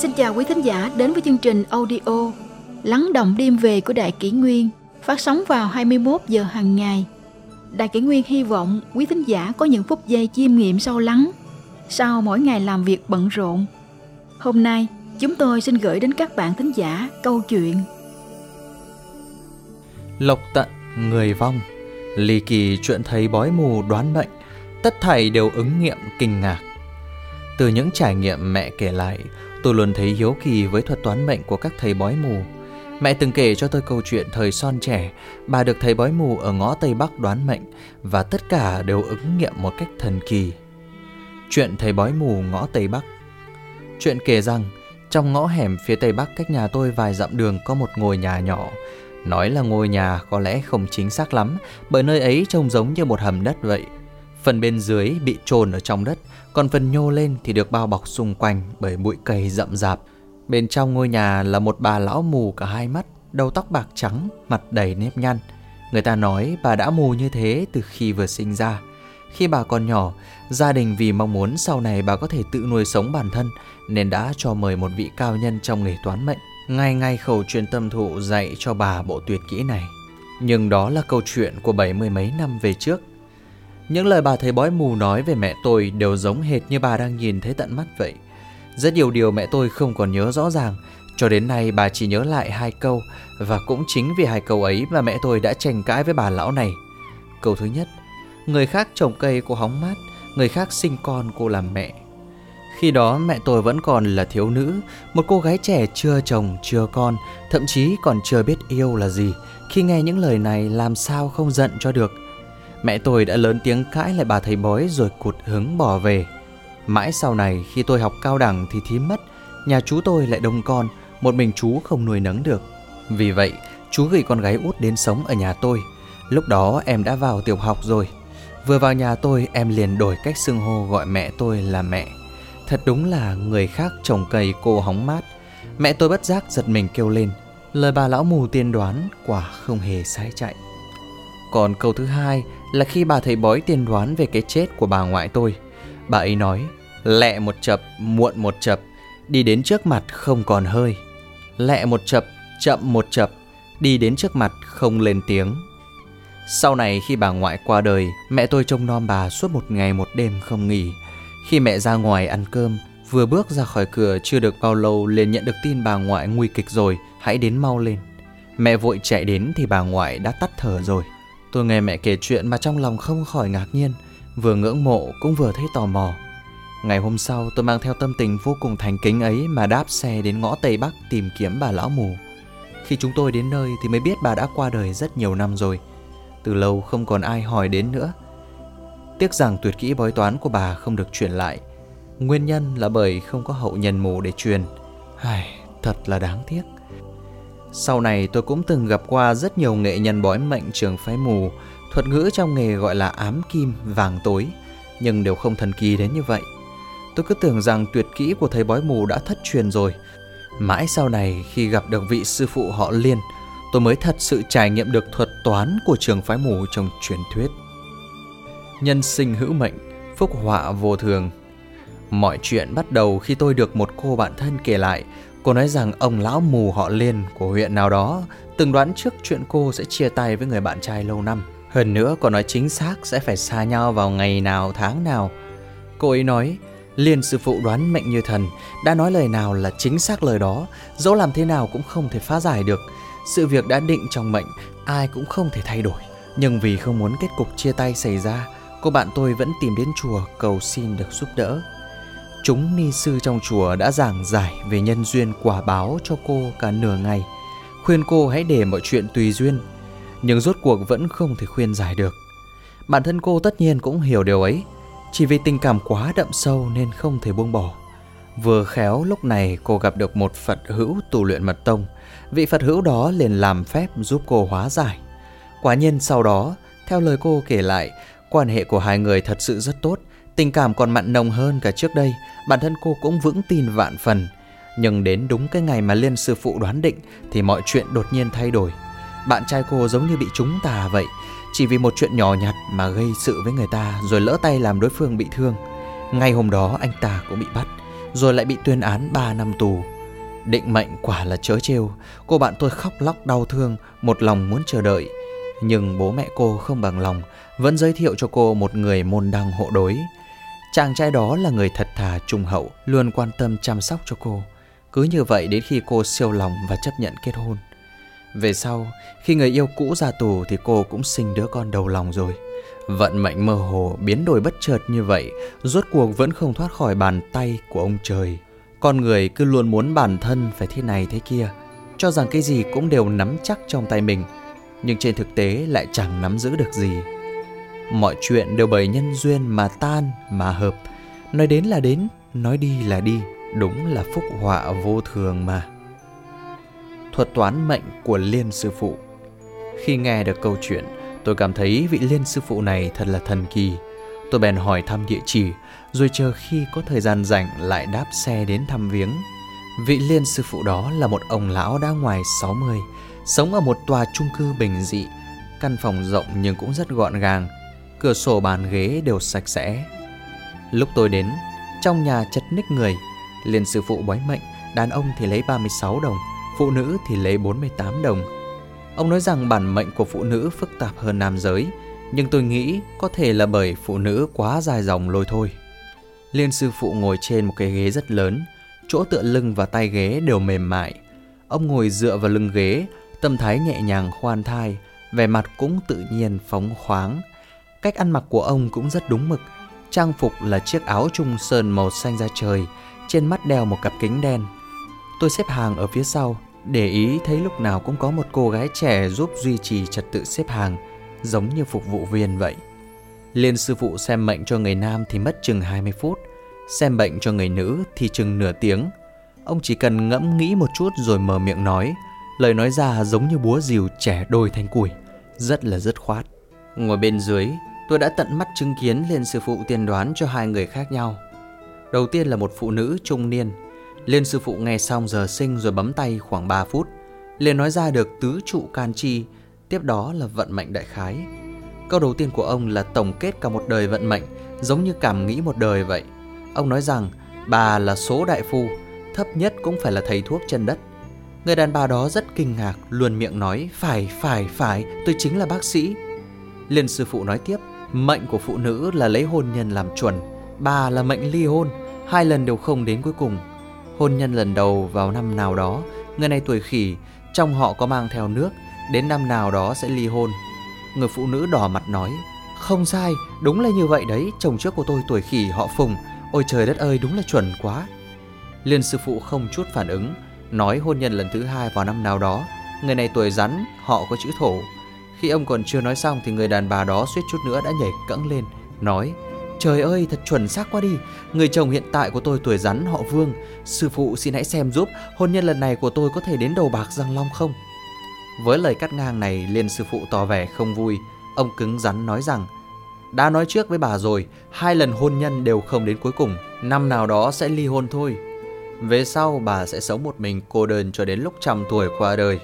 Xin chào quý thính giả đến với chương trình audio Lắng động đêm về của Đại Kỷ Nguyên phát sóng vào 21 giờ hàng ngày. Đại Kỷ Nguyên hy vọng quý thính giả có những phút giây chiêm nghiệm sâu lắng sau mỗi ngày làm việc bận rộn. Hôm nay, chúng tôi xin gửi đến các bạn thính giả câu chuyện Lộc tận, người vong, ly kỳ chuyện thầy bói mù đoán bệnh, tất thảy đều ứng nghiệm kinh ngạc. Từ những trải nghiệm mẹ kể lại, tôi luôn thấy hiếu kỳ với thuật toán mệnh của các thầy bói mù. Mẹ từng kể cho tôi câu chuyện thời son trẻ, bà được thầy bói mù ở ngõ Tây Bắc đoán mệnh và tất cả đều ứng nghiệm một cách thần kỳ. Chuyện thầy bói mù ngõ Tây Bắc Chuyện kể rằng, trong ngõ hẻm phía Tây Bắc cách nhà tôi vài dặm đường có một ngôi nhà nhỏ. Nói là ngôi nhà có lẽ không chính xác lắm, bởi nơi ấy trông giống như một hầm đất vậy. Phần bên dưới bị chôn ở trong đất, còn phần nhô lên thì được bao bọc xung quanh bởi bụi cây rậm rạp. Bên trong ngôi nhà là một bà lão mù cả hai mắt, đầu tóc bạc trắng, mặt đầy nếp nhăn. Người ta nói bà đã mù như thế từ khi vừa sinh ra. Khi bà còn nhỏ, gia đình vì mong muốn sau này bà có thể tự nuôi sống bản thân nên đã cho mời một vị cao nhân trong nghề toán mệnh, ngay ngay khẩu truyền tâm thụ dạy cho bà bộ tuyệt kỹ này. Nhưng đó là câu chuyện của bảy mươi mấy năm về trước. Những lời bà thầy bói mù nói về mẹ tôi đều giống hệt như bà đang nhìn thấy tận mắt vậy. Rất nhiều điều mẹ tôi không còn nhớ rõ ràng, cho đến nay bà chỉ nhớ lại hai câu và cũng chính vì hai câu ấy mà mẹ tôi đã tranh cãi với bà lão này. Câu thứ nhất, người khác trồng cây cô hóng mát, người khác sinh con cô làm mẹ. Khi đó mẹ tôi vẫn còn là thiếu nữ, một cô gái trẻ chưa chồng chưa con, thậm chí còn chưa biết yêu là gì. Khi nghe những lời này làm sao không giận cho được. Mẹ tôi đã lớn tiếng cãi lại bà thầy bói rồi cụt hứng bỏ về. Mãi sau này khi tôi học cao đẳng thì thím mất, nhà chú tôi lại đông con, một mình chú không nuôi nấng được. Vì vậy, chú gửi con gái út đến sống ở nhà tôi. Lúc đó em đã vào tiểu học rồi. Vừa vào nhà tôi em liền đổi cách xưng hô gọi mẹ tôi là mẹ. Thật đúng là người khác trồng cây cô hóng mát. Mẹ tôi bất giác giật mình kêu lên. Lời bà lão mù tiên đoán quả không hề sai chạy. Còn câu thứ hai là khi bà thầy bói tiên đoán về cái chết của bà ngoại tôi. Bà ấy nói, lẹ một chập, muộn một chập, đi đến trước mặt không còn hơi. Lẹ một chập, chậm một chập, đi đến trước mặt không lên tiếng. Sau này khi bà ngoại qua đời, mẹ tôi trông nom bà suốt một ngày một đêm không nghỉ. Khi mẹ ra ngoài ăn cơm, vừa bước ra khỏi cửa chưa được bao lâu liền nhận được tin bà ngoại nguy kịch rồi, hãy đến mau lên. Mẹ vội chạy đến thì bà ngoại đã tắt thở rồi. Tôi nghe mẹ kể chuyện mà trong lòng không khỏi ngạc nhiên, vừa ngưỡng mộ cũng vừa thấy tò mò. Ngày hôm sau tôi mang theo tâm tình vô cùng thành kính ấy mà đáp xe đến ngõ Tây Bắc tìm kiếm bà lão mù. Khi chúng tôi đến nơi thì mới biết bà đã qua đời rất nhiều năm rồi. Từ lâu không còn ai hỏi đến nữa. Tiếc rằng tuyệt kỹ bói toán của bà không được truyền lại. Nguyên nhân là bởi không có hậu nhân mù để truyền. Ai, thật là đáng tiếc. Sau này tôi cũng từng gặp qua rất nhiều nghệ nhân bói mệnh trường phái mù, thuật ngữ trong nghề gọi là ám kim, vàng tối, nhưng đều không thần kỳ đến như vậy. Tôi cứ tưởng rằng tuyệt kỹ của thầy bói mù đã thất truyền rồi. Mãi sau này khi gặp được vị sư phụ họ Liên, tôi mới thật sự trải nghiệm được thuật toán của trường phái mù trong truyền thuyết. Nhân sinh hữu mệnh, phúc họa vô thường. Mọi chuyện bắt đầu khi tôi được một cô bạn thân kể lại Cô nói rằng ông lão mù họ Liên của huyện nào đó từng đoán trước chuyện cô sẽ chia tay với người bạn trai lâu năm. Hơn nữa còn nói chính xác sẽ phải xa nhau vào ngày nào tháng nào. Cô ấy nói, Liên sư phụ đoán mệnh như thần, đã nói lời nào là chính xác lời đó, dẫu làm thế nào cũng không thể phá giải được. Sự việc đã định trong mệnh, ai cũng không thể thay đổi. Nhưng vì không muốn kết cục chia tay xảy ra, cô bạn tôi vẫn tìm đến chùa cầu xin được giúp đỡ. Chúng ni sư trong chùa đã giảng giải về nhân duyên quả báo cho cô cả nửa ngày, khuyên cô hãy để mọi chuyện tùy duyên, nhưng rốt cuộc vẫn không thể khuyên giải được. Bản thân cô tất nhiên cũng hiểu điều ấy, chỉ vì tình cảm quá đậm sâu nên không thể buông bỏ. Vừa khéo lúc này cô gặp được một Phật hữu tu luyện mật tông, vị Phật hữu đó liền làm phép giúp cô hóa giải. Quả nhiên sau đó, theo lời cô kể lại, quan hệ của hai người thật sự rất tốt, Tình cảm còn mặn nồng hơn cả trước đây, bản thân cô cũng vững tin vạn phần. Nhưng đến đúng cái ngày mà Liên sư phụ đoán định thì mọi chuyện đột nhiên thay đổi. Bạn trai cô giống như bị trúng tà vậy, chỉ vì một chuyện nhỏ nhặt mà gây sự với người ta rồi lỡ tay làm đối phương bị thương. Ngay hôm đó anh ta cũng bị bắt. rồi lại bị tuyên án 3 năm tù. Định mệnh quả là chớ trêu, cô bạn tôi khóc lóc đau thương, một lòng muốn chờ đợi. Nhưng bố mẹ cô không bằng lòng, vẫn giới thiệu cho cô một người môn đăng hộ đối. Chàng trai đó là người thật thà trung hậu, luôn quan tâm chăm sóc cho cô. Cứ như vậy đến khi cô siêu lòng và chấp nhận kết hôn. Về sau, khi người yêu cũ ra tù thì cô cũng sinh đứa con đầu lòng rồi. Vận mệnh mơ hồ biến đổi bất chợt như vậy, rốt cuộc vẫn không thoát khỏi bàn tay của ông trời. Con người cứ luôn muốn bản thân phải thế này thế kia, cho rằng cái gì cũng đều nắm chắc trong tay mình, nhưng trên thực tế lại chẳng nắm giữ được gì. Mọi chuyện đều bởi nhân duyên mà tan mà hợp, nói đến là đến, nói đi là đi, đúng là phúc họa vô thường mà. Thuật toán mệnh của Liên sư phụ. Khi nghe được câu chuyện, tôi cảm thấy vị Liên sư phụ này thật là thần kỳ. Tôi bèn hỏi thăm địa chỉ, rồi chờ khi có thời gian rảnh lại đáp xe đến thăm viếng. Vị liên sư phụ đó là một ông lão đã ngoài 60, sống ở một tòa chung cư bình dị. Căn phòng rộng nhưng cũng rất gọn gàng, cửa sổ bàn ghế đều sạch sẽ. Lúc tôi đến, trong nhà chật ních người, liên sư phụ bói mệnh, đàn ông thì lấy 36 đồng, phụ nữ thì lấy 48 đồng. Ông nói rằng bản mệnh của phụ nữ phức tạp hơn nam giới, nhưng tôi nghĩ có thể là bởi phụ nữ quá dài dòng lôi thôi. Liên sư phụ ngồi trên một cái ghế rất lớn, chỗ tựa lưng và tay ghế đều mềm mại. Ông ngồi dựa vào lưng ghế, tâm thái nhẹ nhàng khoan thai, vẻ mặt cũng tự nhiên phóng khoáng. Cách ăn mặc của ông cũng rất đúng mực, trang phục là chiếc áo trung sơn màu xanh da trời, trên mắt đeo một cặp kính đen. Tôi xếp hàng ở phía sau, để ý thấy lúc nào cũng có một cô gái trẻ giúp duy trì trật tự xếp hàng, giống như phục vụ viên vậy. Liên sư phụ xem mệnh cho người nam thì mất chừng 20 phút, xem bệnh cho người nữ thì chừng nửa tiếng. Ông chỉ cần ngẫm nghĩ một chút rồi mở miệng nói, lời nói ra giống như búa rìu trẻ đôi thanh củi, rất là dứt khoát. Ngồi bên dưới, tôi đã tận mắt chứng kiến Liên sư phụ tiên đoán cho hai người khác nhau. Đầu tiên là một phụ nữ trung niên. Liên sư phụ nghe xong giờ sinh rồi bấm tay khoảng 3 phút. Liền nói ra được tứ trụ can chi, tiếp đó là vận mệnh đại khái. Câu đầu tiên của ông là tổng kết cả một đời vận mệnh, giống như cảm nghĩ một đời vậy. Ông nói rằng bà là số đại phu, thấp nhất cũng phải là thầy thuốc chân đất. Người đàn bà đó rất kinh ngạc, luôn miệng nói phải, phải, phải, tôi chính là bác sĩ. Liên sư phụ nói tiếp, mệnh của phụ nữ là lấy hôn nhân làm chuẩn, bà là mệnh ly hôn, hai lần đều không đến cuối cùng. Hôn nhân lần đầu vào năm nào đó, người này tuổi khỉ, trong họ có mang theo nước, đến năm nào đó sẽ ly hôn. Người phụ nữ đỏ mặt nói Không sai, đúng là như vậy đấy Chồng trước của tôi tuổi khỉ họ Phùng Ôi trời đất ơi đúng là chuẩn quá Liên sư phụ không chút phản ứng Nói hôn nhân lần thứ hai vào năm nào đó Người này tuổi rắn, họ có chữ thổ khi ông còn chưa nói xong Thì người đàn bà đó suýt chút nữa đã nhảy cẫng lên Nói Trời ơi thật chuẩn xác quá đi Người chồng hiện tại của tôi tuổi rắn họ Vương Sư phụ xin hãy xem giúp Hôn nhân lần này của tôi có thể đến đầu bạc răng long không với lời cắt ngang này, Liên sư phụ tỏ vẻ không vui. Ông cứng rắn nói rằng, đã nói trước với bà rồi, hai lần hôn nhân đều không đến cuối cùng, năm nào đó sẽ ly hôn thôi. Về sau bà sẽ sống một mình cô đơn cho đến lúc trăm tuổi qua đời.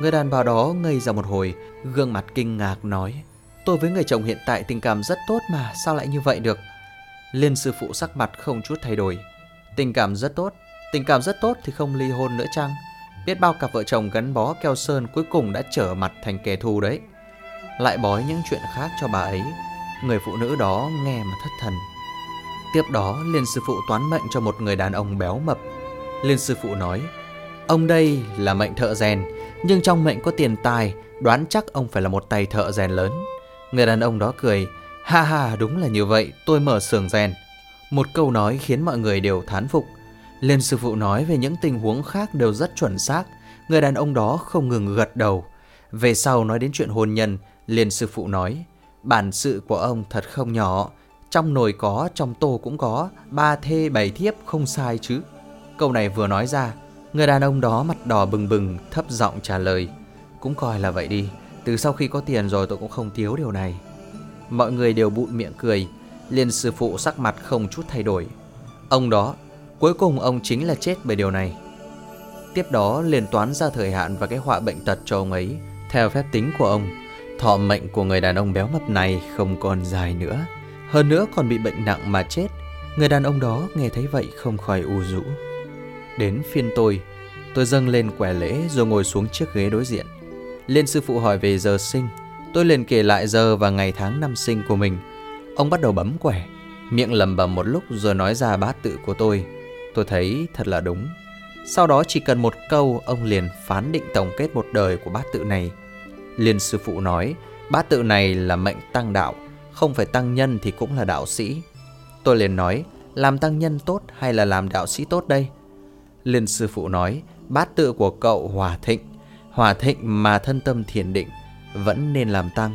Người đàn bà đó ngây ra một hồi, gương mặt kinh ngạc nói, tôi với người chồng hiện tại tình cảm rất tốt mà, sao lại như vậy được? Liên sư phụ sắc mặt không chút thay đổi. Tình cảm rất tốt, tình cảm rất tốt thì không ly hôn nữa chăng? Biết bao cặp vợ chồng gắn bó keo sơn cuối cùng đã trở mặt thành kẻ thù đấy. Lại bói những chuyện khác cho bà ấy, người phụ nữ đó nghe mà thất thần. Tiếp đó, Liên sư phụ toán mệnh cho một người đàn ông béo mập. Liên sư phụ nói, ông đây là mệnh thợ rèn, nhưng trong mệnh có tiền tài, đoán chắc ông phải là một tay thợ rèn lớn. Người đàn ông đó cười, ha ha đúng là như vậy, tôi mở xưởng rèn. Một câu nói khiến mọi người đều thán phục. Lên sư phụ nói về những tình huống khác đều rất chuẩn xác, người đàn ông đó không ngừng gật đầu. Về sau nói đến chuyện hôn nhân, liền sư phụ nói, bản sự của ông thật không nhỏ, trong nồi có, trong tô cũng có, ba thê bảy thiếp không sai chứ. Câu này vừa nói ra, người đàn ông đó mặt đỏ bừng bừng, thấp giọng trả lời, cũng coi là vậy đi, từ sau khi có tiền rồi tôi cũng không thiếu điều này. Mọi người đều bụi miệng cười, liền sư phụ sắc mặt không chút thay đổi. Ông đó Cuối cùng ông chính là chết bởi điều này Tiếp đó liền toán ra thời hạn và cái họa bệnh tật cho ông ấy Theo phép tính của ông Thọ mệnh của người đàn ông béo mập này không còn dài nữa Hơn nữa còn bị bệnh nặng mà chết Người đàn ông đó nghe thấy vậy không khỏi u rũ. Đến phiên tôi, tôi dâng lên quẻ lễ rồi ngồi xuống chiếc ghế đối diện. Liên sư phụ hỏi về giờ sinh, tôi liền kể lại giờ và ngày tháng năm sinh của mình. Ông bắt đầu bấm quẻ, miệng lầm bầm một lúc rồi nói ra bát tự của tôi. Tôi thấy thật là đúng. Sau đó chỉ cần một câu, ông liền phán định tổng kết một đời của bát tự này. Liên sư phụ nói, bát tự này là mệnh tăng đạo, không phải tăng nhân thì cũng là đạo sĩ. Tôi liền nói, làm tăng nhân tốt hay là làm đạo sĩ tốt đây? Liên sư phụ nói, bát tự của cậu hòa thịnh, hòa thịnh mà thân tâm thiền định, vẫn nên làm tăng.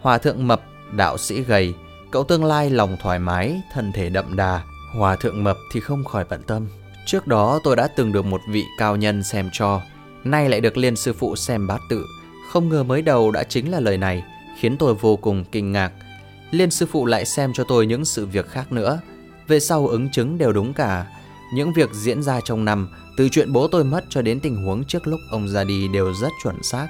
Hòa thượng mập, đạo sĩ gầy, cậu tương lai lòng thoải mái, thân thể đậm đà, hòa thượng mập thì không khỏi bận tâm. Trước đó tôi đã từng được một vị cao nhân xem cho, nay lại được liên sư phụ xem bát tự. Không ngờ mới đầu đã chính là lời này, khiến tôi vô cùng kinh ngạc. Liên sư phụ lại xem cho tôi những sự việc khác nữa. Về sau ứng chứng đều đúng cả. Những việc diễn ra trong năm, từ chuyện bố tôi mất cho đến tình huống trước lúc ông ra đi đều rất chuẩn xác.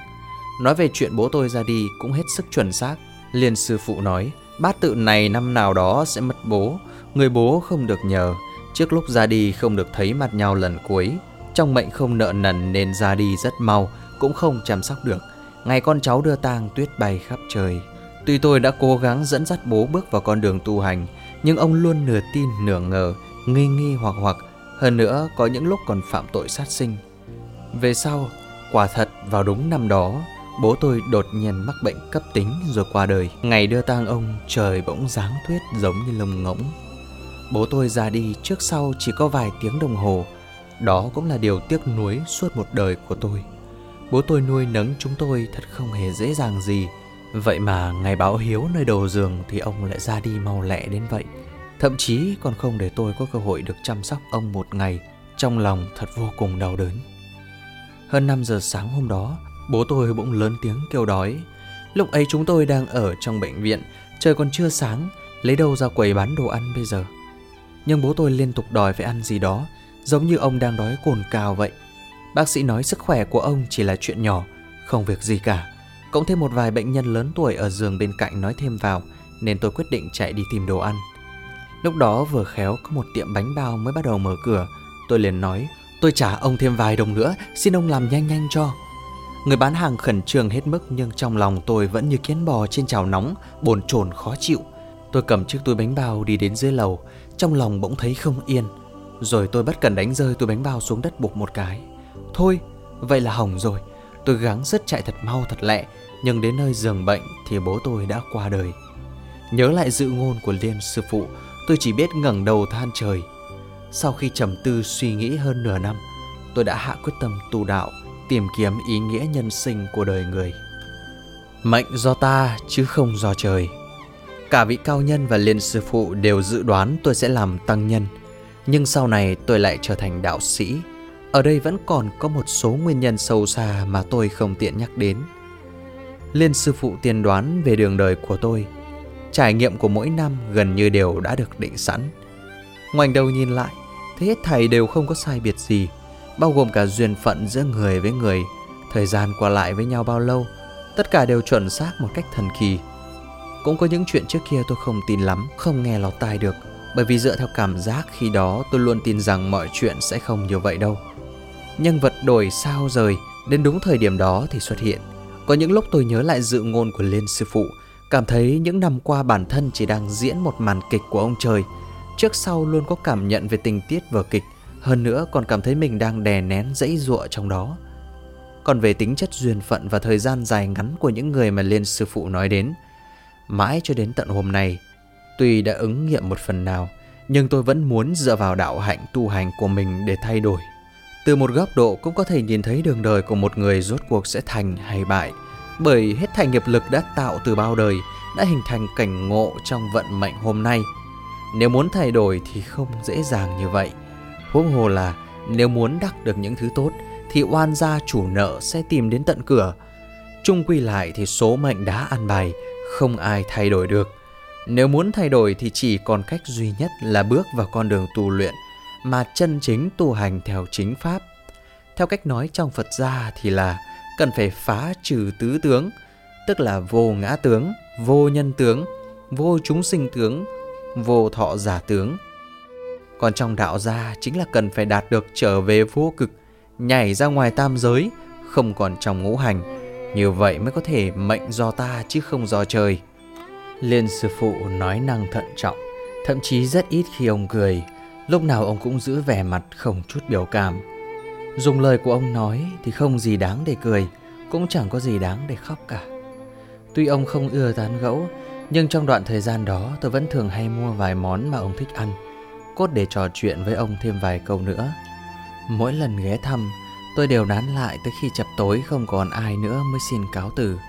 Nói về chuyện bố tôi ra đi cũng hết sức chuẩn xác. Liên sư phụ nói, bát tự này năm nào đó sẽ mất bố, người bố không được nhờ. Trước lúc ra đi không được thấy mặt nhau lần cuối. Trong mệnh không nợ nần nên ra đi rất mau, cũng không chăm sóc được. Ngày con cháu đưa tang tuyết bay khắp trời. Tuy tôi đã cố gắng dẫn dắt bố bước vào con đường tu hành, nhưng ông luôn nửa tin nửa ngờ, nghi nghi hoặc hoặc, hơn nữa có những lúc còn phạm tội sát sinh. Về sau, quả thật vào đúng năm đó, bố tôi đột nhiên mắc bệnh cấp tính rồi qua đời. Ngày đưa tang ông, trời bỗng giáng tuyết giống như lồng ngỗng. Bố tôi ra đi trước sau chỉ có vài tiếng đồng hồ. Đó cũng là điều tiếc nuối suốt một đời của tôi. Bố tôi nuôi nấng chúng tôi thật không hề dễ dàng gì. Vậy mà ngày báo hiếu nơi đầu giường thì ông lại ra đi mau lẹ đến vậy. Thậm chí còn không để tôi có cơ hội được chăm sóc ông một ngày. Trong lòng thật vô cùng đau đớn. Hơn 5 giờ sáng hôm đó, bố tôi bỗng lớn tiếng kêu đói. Lúc ấy chúng tôi đang ở trong bệnh viện, trời còn chưa sáng, lấy đâu ra quầy bán đồ ăn bây giờ. Nhưng bố tôi liên tục đòi phải ăn gì đó, giống như ông đang đói cồn cào vậy. Bác sĩ nói sức khỏe của ông chỉ là chuyện nhỏ, không việc gì cả. Cộng thêm một vài bệnh nhân lớn tuổi ở giường bên cạnh nói thêm vào, nên tôi quyết định chạy đi tìm đồ ăn. Lúc đó vừa khéo có một tiệm bánh bao mới bắt đầu mở cửa, tôi liền nói, tôi trả ông thêm vài đồng nữa, xin ông làm nhanh nhanh cho. Người bán hàng khẩn trương hết mức nhưng trong lòng tôi vẫn như kiến bò trên chảo nóng, bồn chồn khó chịu. Tôi cầm chiếc túi bánh bao đi đến dưới lầu, trong lòng bỗng thấy không yên. Rồi tôi bất cần đánh rơi túi bánh bao xuống đất bục một cái. Thôi, vậy là hỏng rồi. Tôi gắng sức chạy thật mau thật lẹ, nhưng đến nơi giường bệnh thì bố tôi đã qua đời. Nhớ lại dự ngôn của Liên sư phụ, tôi chỉ biết ngẩng đầu than trời. Sau khi trầm tư suy nghĩ hơn nửa năm, tôi đã hạ quyết tâm tu đạo, tìm kiếm ý nghĩa nhân sinh của đời người. Mệnh do ta chứ không do trời. Cả vị cao nhân và liên sư phụ đều dự đoán tôi sẽ làm tăng nhân, nhưng sau này tôi lại trở thành đạo sĩ. Ở đây vẫn còn có một số nguyên nhân sâu xa mà tôi không tiện nhắc đến. Liên sư phụ tiên đoán về đường đời của tôi, trải nghiệm của mỗi năm gần như đều đã được định sẵn. Ngoảnh đầu nhìn lại, thấy hết thầy đều không có sai biệt gì, bao gồm cả duyên phận giữa người với người, thời gian qua lại với nhau bao lâu, tất cả đều chuẩn xác một cách thần kỳ. Cũng có những chuyện trước kia tôi không tin lắm, không nghe lọt tai được, bởi vì dựa theo cảm giác khi đó tôi luôn tin rằng mọi chuyện sẽ không như vậy đâu. Nhân vật đổi sao rời, đến đúng thời điểm đó thì xuất hiện. Có những lúc tôi nhớ lại dự ngôn của Liên Sư Phụ, cảm thấy những năm qua bản thân chỉ đang diễn một màn kịch của ông trời. Trước sau luôn có cảm nhận về tình tiết vở kịch, hơn nữa còn cảm thấy mình đang đè nén dãy dụa trong đó. Còn về tính chất duyên phận và thời gian dài ngắn của những người mà Liên Sư Phụ nói đến, mãi cho đến tận hôm nay, tuy đã ứng nghiệm một phần nào, nhưng tôi vẫn muốn dựa vào đạo hạnh tu hành của mình để thay đổi. Từ một góc độ cũng có thể nhìn thấy đường đời của một người rốt cuộc sẽ thành hay bại, bởi hết thành nghiệp lực đã tạo từ bao đời, đã hình thành cảnh ngộ trong vận mệnh hôm nay. Nếu muốn thay đổi thì không dễ dàng như vậy. Huống hồ là nếu muốn đắc được những thứ tốt thì oan gia chủ nợ sẽ tìm đến tận cửa. Chung quy lại thì số mệnh đã ăn bài, không ai thay đổi được. Nếu muốn thay đổi thì chỉ còn cách duy nhất là bước vào con đường tu luyện mà chân chính tu hành theo chính pháp. Theo cách nói trong Phật gia thì là cần phải phá trừ tứ tướng, tức là vô ngã tướng, vô nhân tướng, vô chúng sinh tướng, vô thọ giả tướng. Còn trong đạo gia chính là cần phải đạt được trở về vô cực, nhảy ra ngoài tam giới, không còn trong ngũ hành. Như vậy mới có thể mệnh do ta chứ không do trời. Liên sư phụ nói năng thận trọng, thậm chí rất ít khi ông cười, lúc nào ông cũng giữ vẻ mặt không chút biểu cảm. Dùng lời của ông nói thì không gì đáng để cười, cũng chẳng có gì đáng để khóc cả. Tuy ông không ưa tán gẫu, nhưng trong đoạn thời gian đó tôi vẫn thường hay mua vài món mà ông thích ăn, cốt để trò chuyện với ông thêm vài câu nữa. Mỗi lần ghé thăm, tôi đều nán lại tới khi chập tối không còn ai nữa mới xin cáo từ.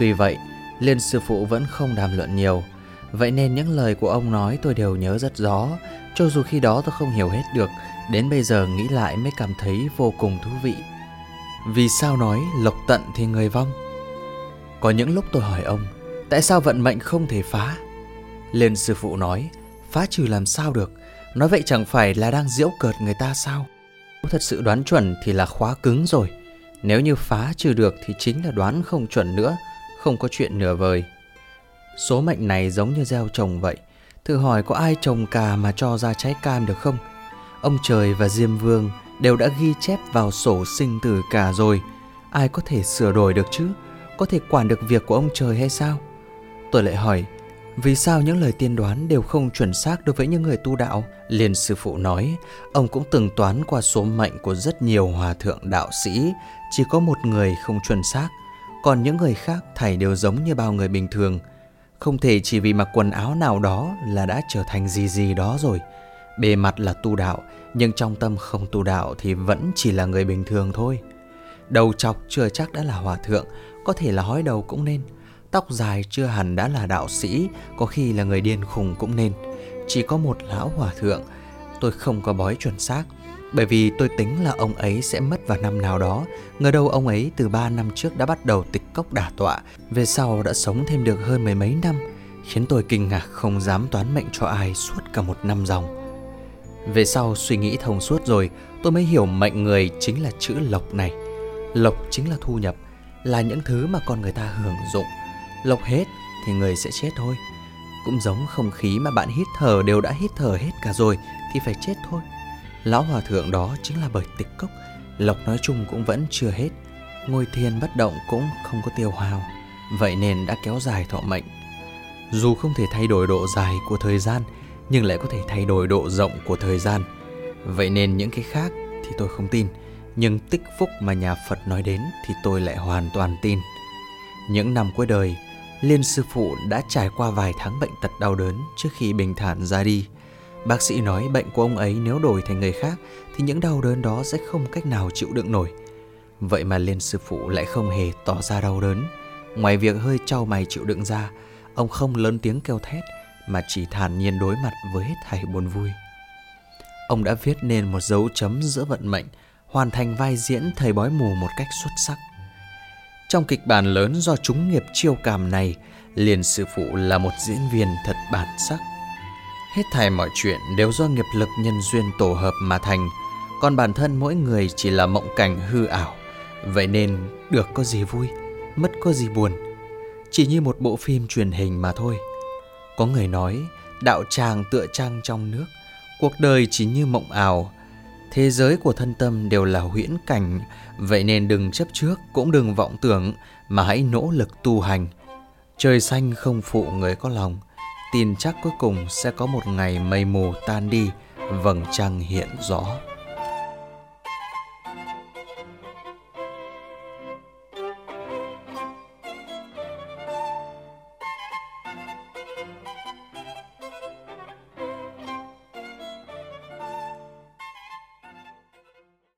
Tuy vậy, Liên sư phụ vẫn không đàm luận nhiều, vậy nên những lời của ông nói tôi đều nhớ rất rõ, cho dù khi đó tôi không hiểu hết được, đến bây giờ nghĩ lại mới cảm thấy vô cùng thú vị. Vì sao nói lộc tận thì người vong? Có những lúc tôi hỏi ông, tại sao vận mệnh không thể phá? Liên sư phụ nói, phá trừ làm sao được, nói vậy chẳng phải là đang diễu cợt người ta sao? Thật sự đoán chuẩn thì là khóa cứng rồi, nếu như phá trừ được thì chính là đoán không chuẩn nữa, không có chuyện nửa vời. Số mệnh này giống như gieo trồng vậy, thử hỏi có ai trồng cà mà cho ra trái cam được không? Ông trời và Diêm Vương đều đã ghi chép vào sổ sinh tử cả rồi, ai có thể sửa đổi được chứ? Có thể quản được việc của ông trời hay sao? Tôi lại hỏi, vì sao những lời tiên đoán đều không chuẩn xác đối với những người tu đạo? Liền sư phụ nói, ông cũng từng toán qua số mệnh của rất nhiều hòa thượng đạo sĩ, chỉ có một người không chuẩn xác, còn những người khác thảy đều giống như bao người bình thường. Không thể chỉ vì mặc quần áo nào đó là đã trở thành gì gì đó rồi. Bề mặt là tu đạo, nhưng trong tâm không tu đạo thì vẫn chỉ là người bình thường thôi. Đầu chọc chưa chắc đã là hòa thượng, có thể là hói đầu cũng nên. Tóc dài chưa hẳn đã là đạo sĩ, có khi là người điên khùng cũng nên. Chỉ có một lão hòa thượng, tôi không có bói chuẩn xác. Bởi vì tôi tính là ông ấy sẽ mất vào năm nào đó. Ngờ đâu ông ấy từ 3 năm trước đã bắt đầu tịch cốc đả tọa, Về sau đã sống thêm được hơn mười mấy năm, Khiến tôi kinh ngạc không dám toán mệnh cho ai suốt cả một năm dòng. Về sau suy nghĩ thông suốt rồi, Tôi mới hiểu mệnh người chính là chữ lộc này. Lộc chính là thu nhập, Là những thứ mà con người ta hưởng dụng. Lộc hết thì người sẽ chết thôi. Cũng giống không khí mà bạn hít thở đều đã hít thở hết cả rồi Thì phải chết thôi. Lão hòa thượng đó chính là bởi tịch cốc, Lộc nói chung cũng vẫn chưa hết. Ngôi thiên bất động cũng không có tiêu hao, Vậy nên đã kéo dài thọ mệnh. Dù không thể thay đổi độ dài của thời gian, Nhưng lại có thể thay đổi độ rộng của thời gian. Vậy nên những cái khác thì tôi không tin, Nhưng tích phúc mà nhà Phật nói đến Thì tôi lại hoàn toàn tin. Những năm cuối đời, Liên sư phụ đã trải qua vài tháng bệnh tật đau đớn Trước khi bình thản ra đi. Bác sĩ nói bệnh của ông ấy nếu đổi thành người khác thì những đau đớn đó sẽ không cách nào chịu đựng nổi. Vậy mà Liên sư phụ lại không hề tỏ ra đau đớn. Ngoài việc hơi trao mày chịu đựng ra, ông không lớn tiếng kêu thét mà chỉ thản nhiên đối mặt với hết thảy buồn vui. Ông đã viết nên một dấu chấm giữa vận mệnh, hoàn thành vai diễn thầy bói mù một cách xuất sắc. Trong kịch bản lớn do chúng nghiệp chiêu cảm này, Liên sư phụ là một diễn viên thật bản sắc. Hết thảy mọi chuyện đều do nghiệp lực nhân duyên tổ hợp mà thành. Còn bản thân mỗi người chỉ là mộng cảnh hư ảo. Vậy nên được có gì vui, mất có gì buồn. Chỉ như một bộ phim truyền hình mà thôi. Có người nói đạo tràng tựa trăng trong nước. Cuộc đời chỉ như mộng ảo. Thế giới của thân tâm đều là huyễn cảnh. Vậy nên đừng chấp trước cũng đừng vọng tưởng Mà hãy nỗ lực tu hành. Trời xanh không phụ người có lòng tin chắc cuối cùng sẽ có một ngày mây mù tan đi, vầng trăng hiện rõ.